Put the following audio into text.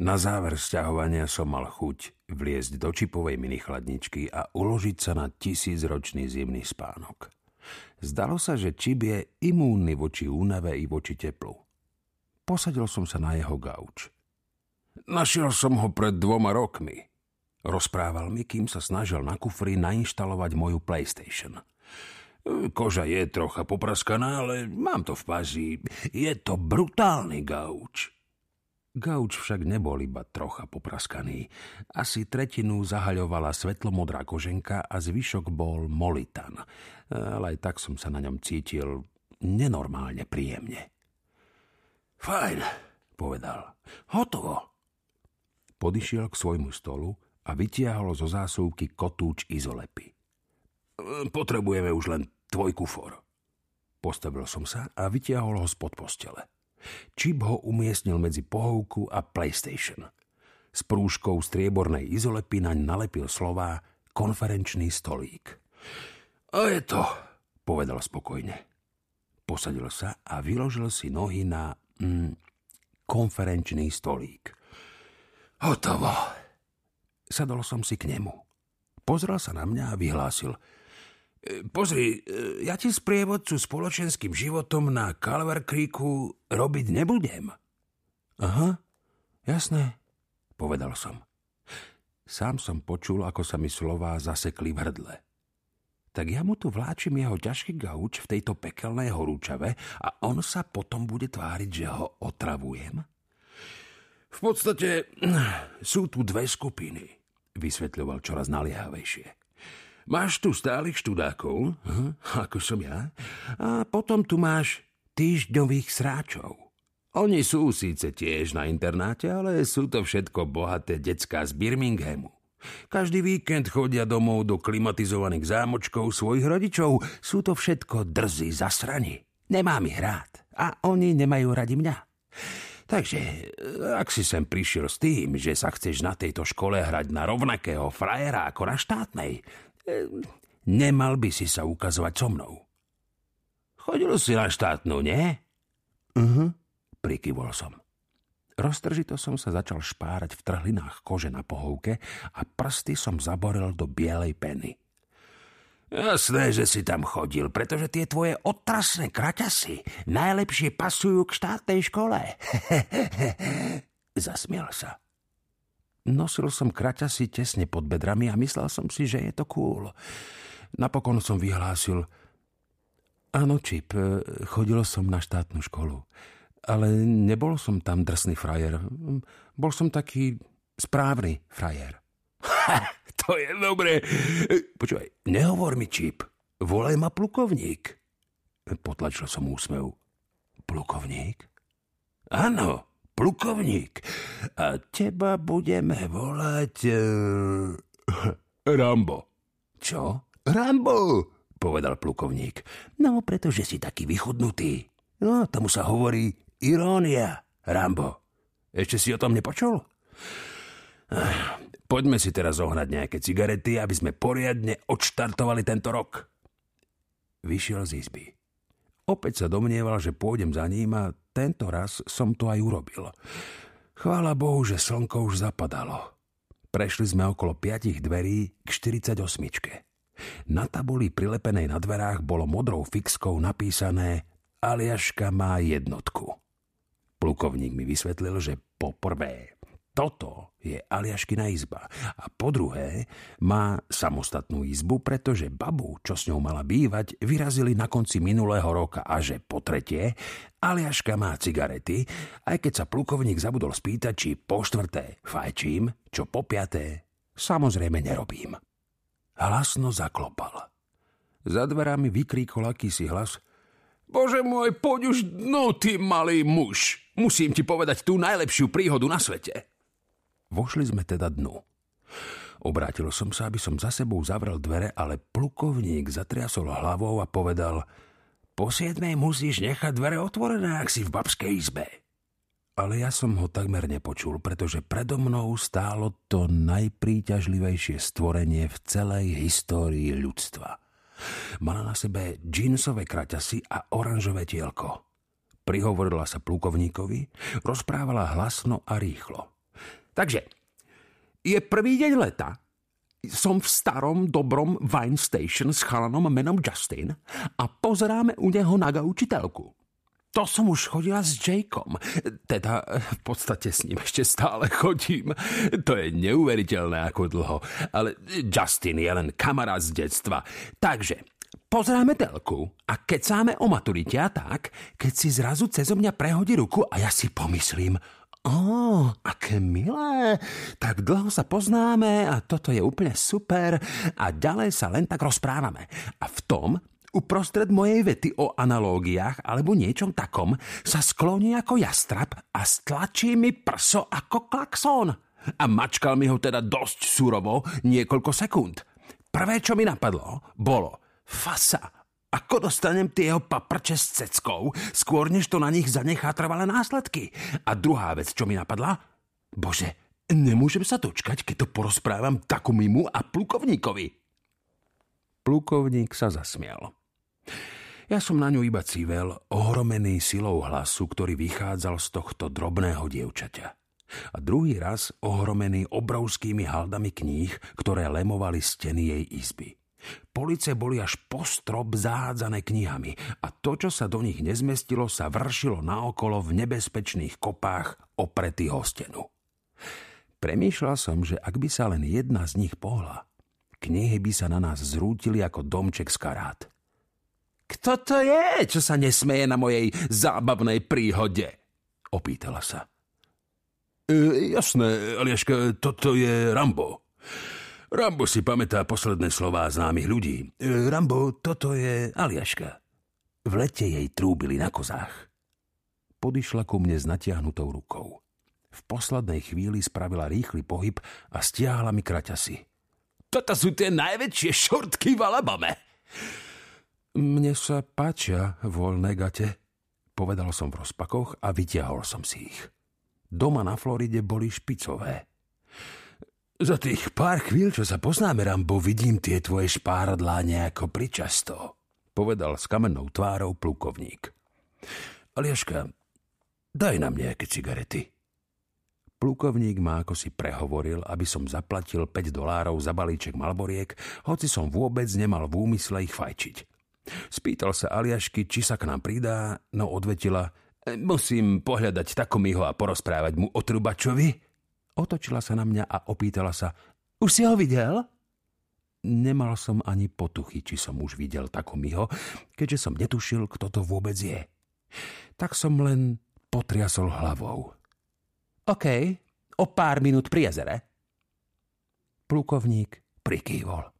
Na záver sťahovania som mal chuť vliezť do čipovej minichladničky a uložiť sa na tisícročný zimný spánok. Zdalo sa, že čip je imúnny voči únave i voči teplu. Posadil som sa na jeho gauč. Našiel som ho pred dvoma rokmi. Rozprával mi, kým sa snažil na kufri nainštalovať moju PlayStation. Koža je trocha popraskaná, ale mám to v pázi. Je to brutálny gauč. Gauč však nebol iba trocha popraskaný. Asi tretinu zahaľovala svetlomodrá koženka a zvyšok bol molitan. Ale aj tak som sa na ňom cítil nenormálne príjemne. Fajn, povedal. Hotovo. Podišiel k svojmu stolu a vytiahol zo zásuvky kotúč izolepy. Potrebujeme už len tvoj kufor. Postavil som sa a vytiahol ho spod postele. Čip ho umiestnil medzi pohovku a PlayStation. S prúžkou striebornej izolepy naň nalepil slová konferenčný stolík. A je to, povedal spokojne. Posadil sa a vyložil si nohy na mm, konferenčný stolík. Hotovo. Sadol som si k nemu. Pozrel sa na mňa a vyhlásil – pozri, e, ja ti sprievodcu spoločenským životom na Calver Creeku robiť nebudem. Aha, jasné, povedal som. Sám som počul, ako sa mi slová zasekli v hrdle. Tak ja mu tu vláčim jeho ťažký gauč v tejto pekelnej horúčave a on sa potom bude tváriť, že ho otravujem? V podstate sú tu dve skupiny, vysvetľoval čoraz naliehavejšie. Máš tu stálych študákov, hm, ako som ja, a potom tu máš týždňových sráčov. Oni sú síce tiež na internáte, ale sú to všetko bohaté decká z Birminghamu. Každý víkend chodia domov do klimatizovaných zámočkov svojich rodičov. Sú to všetko drzí zasrani. Nemám ich rád a oni nemajú radi mňa. Takže, ak si sem prišiel s tým, že sa chceš na tejto škole hrať na rovnakého frajera ako na štátnej, Nemal by si sa ukazovať so mnou. Chodil si na štátnu, nie? Mhm, uh-huh, prikyvol som. Roztržito som sa začal špárať v trhlinách kože na pohovke a prsty som zaboril do bielej peny. Jasné, že si tam chodil, pretože tie tvoje otrasné kraťasy najlepšie pasujú k štátnej škole. Zasmiel sa. Nosil som kraťasy tesne pod bedrami a myslel som si, že je to cool. Napokon som vyhlásil, áno, Čip, chodil som na štátnu školu, ale nebol som tam drsný frajer. Bol som taký správny frajer. Ha, to je dobré. Počúvaj, nehovor mi, Čip, volaj ma plukovník. Potlačil som úsmev. Plukovník? Áno, plukovník. A teba budeme volať... Uh, Rambo. Čo? Rambo, povedal plukovník. No, pretože si taký vychudnutý. No, tomu sa hovorí irónia, Rambo. Ešte si o tom nepočul? Poďme si teraz zohnať nejaké cigarety, aby sme poriadne odštartovali tento rok. Vyšiel z izby. Opäť sa domnieval, že pôjdem za ním a tento raz som to aj urobil. Chvála Bohu, že slnko už zapadalo. Prešli sme okolo piatich dverí k 48. Na tabuli prilepenej na dverách bolo modrou fixkou napísané Aliaška má jednotku. Plukovník mi vysvetlil, že poprvé toto je Aliaškina izba. A po druhé, má samostatnú izbu, pretože babu, čo s ňou mala bývať, vyrazili na konci minulého roka. A že po tretie, Aliaška má cigarety, aj keď sa plukovník zabudol spýtať, či po štvrté fajčím, čo po piaté samozrejme nerobím. Hlasno zaklopal. Za dverami vykríkol akýsi hlas – Bože môj, poď už dnu, ty malý muž. Musím ti povedať tú najlepšiu príhodu na svete. Vošli sme teda dnu. Obrátil som sa, aby som za sebou zavrel dvere, ale plukovník zatriasol hlavou a povedal Po siedmej musíš nechať dvere otvorené, ak si v babskej izbe. Ale ja som ho takmer nepočul, pretože predo mnou stálo to najpríťažlivejšie stvorenie v celej histórii ľudstva. Mala na sebe džínsové kraťasy a oranžové tielko. Prihovorila sa plukovníkovi, rozprávala hlasno a rýchlo. Takže, je prvý deň leta, som v starom, dobrom Wine Station s chalanom menom Justin a pozeráme u neho na gaučitelku. To som už chodila s Jakeom. Teda v podstate s ním ešte stále chodím. To je neuveriteľné ako dlho. Ale Justin je len kamarát z detstva. Takže Pozeráme telku a kecáme o maturite a tak, keď si zrazu cezo mňa prehodí ruku a ja si pomyslím, Ó, oh, aké milé, tak dlho sa poznáme a toto je úplne super a ďalej sa len tak rozprávame. A v tom, uprostred mojej vety o analógiách alebo niečom takom, sa skloní ako jastrap a stlačí mi prso ako klakson. A mačkal mi ho teda dosť surovo niekoľko sekúnd. Prvé, čo mi napadlo, bolo – Fasa, ako dostanem tie jeho paprče s ceckou, skôr než to na nich zanechá trvalé následky. A druhá vec, čo mi napadla, bože, nemôžem sa dočkať, keď to porozprávam takomimu a plukovníkovi. Plukovník sa zasmial. Ja som na ňu iba civel, ohromený silou hlasu, ktorý vychádzal z tohto drobného dievčaťa. A druhý raz ohromený obrovskými haldami kníh, ktoré lemovali steny jej izby. Police boli až po strop zahádzané knihami a to, čo sa do nich nezmestilo, sa vršilo naokolo v nebezpečných kopách opretých o stenu. Premýšľal som, že ak by sa len jedna z nich pohla, knihy by sa na nás zrútili ako domček z karát. Kto to je, čo sa nesmeje na mojej zábavnej príhode? Opýtala sa. E, jasné, Alieška, toto je Rambo. Rambo si pamätá posledné slová známych ľudí. E, Rambo, toto je Aliaška. V lete jej trúbili na kozách. Podišla ku mne s natiahnutou rukou. V poslednej chvíli spravila rýchly pohyb a stiahla mi kraťasy. Toto sú tie najväčšie šortky v Alabame. Mne sa páčia voľné gate, povedal som v rozpakoch a vytiahol som si ich. Doma na Floride boli špicové. Za tých pár chvíľ, čo sa poznáme, Rambo, vidím tie tvoje špáradlá nejako pričasto, povedal s kamennou tvárou plukovník. Aliaška, daj nám nejaké cigarety. Plukovník ma ako si prehovoril, aby som zaplatil 5 dolárov za balíček malboriek, hoci som vôbec nemal v úmysle ich fajčiť. Spýtal sa Aliašky, či sa k nám pridá, no odvetila, musím pohľadať takomýho a porozprávať mu o trubačovi. Otočila sa na mňa a opýtala sa, už si ho videl? Nemal som ani potuchy, či som už videl takomiho, keďže som netušil, kto to vôbec je. Tak som len potriasol hlavou. OK, o pár minút pri jezere. Plukovník prikývol.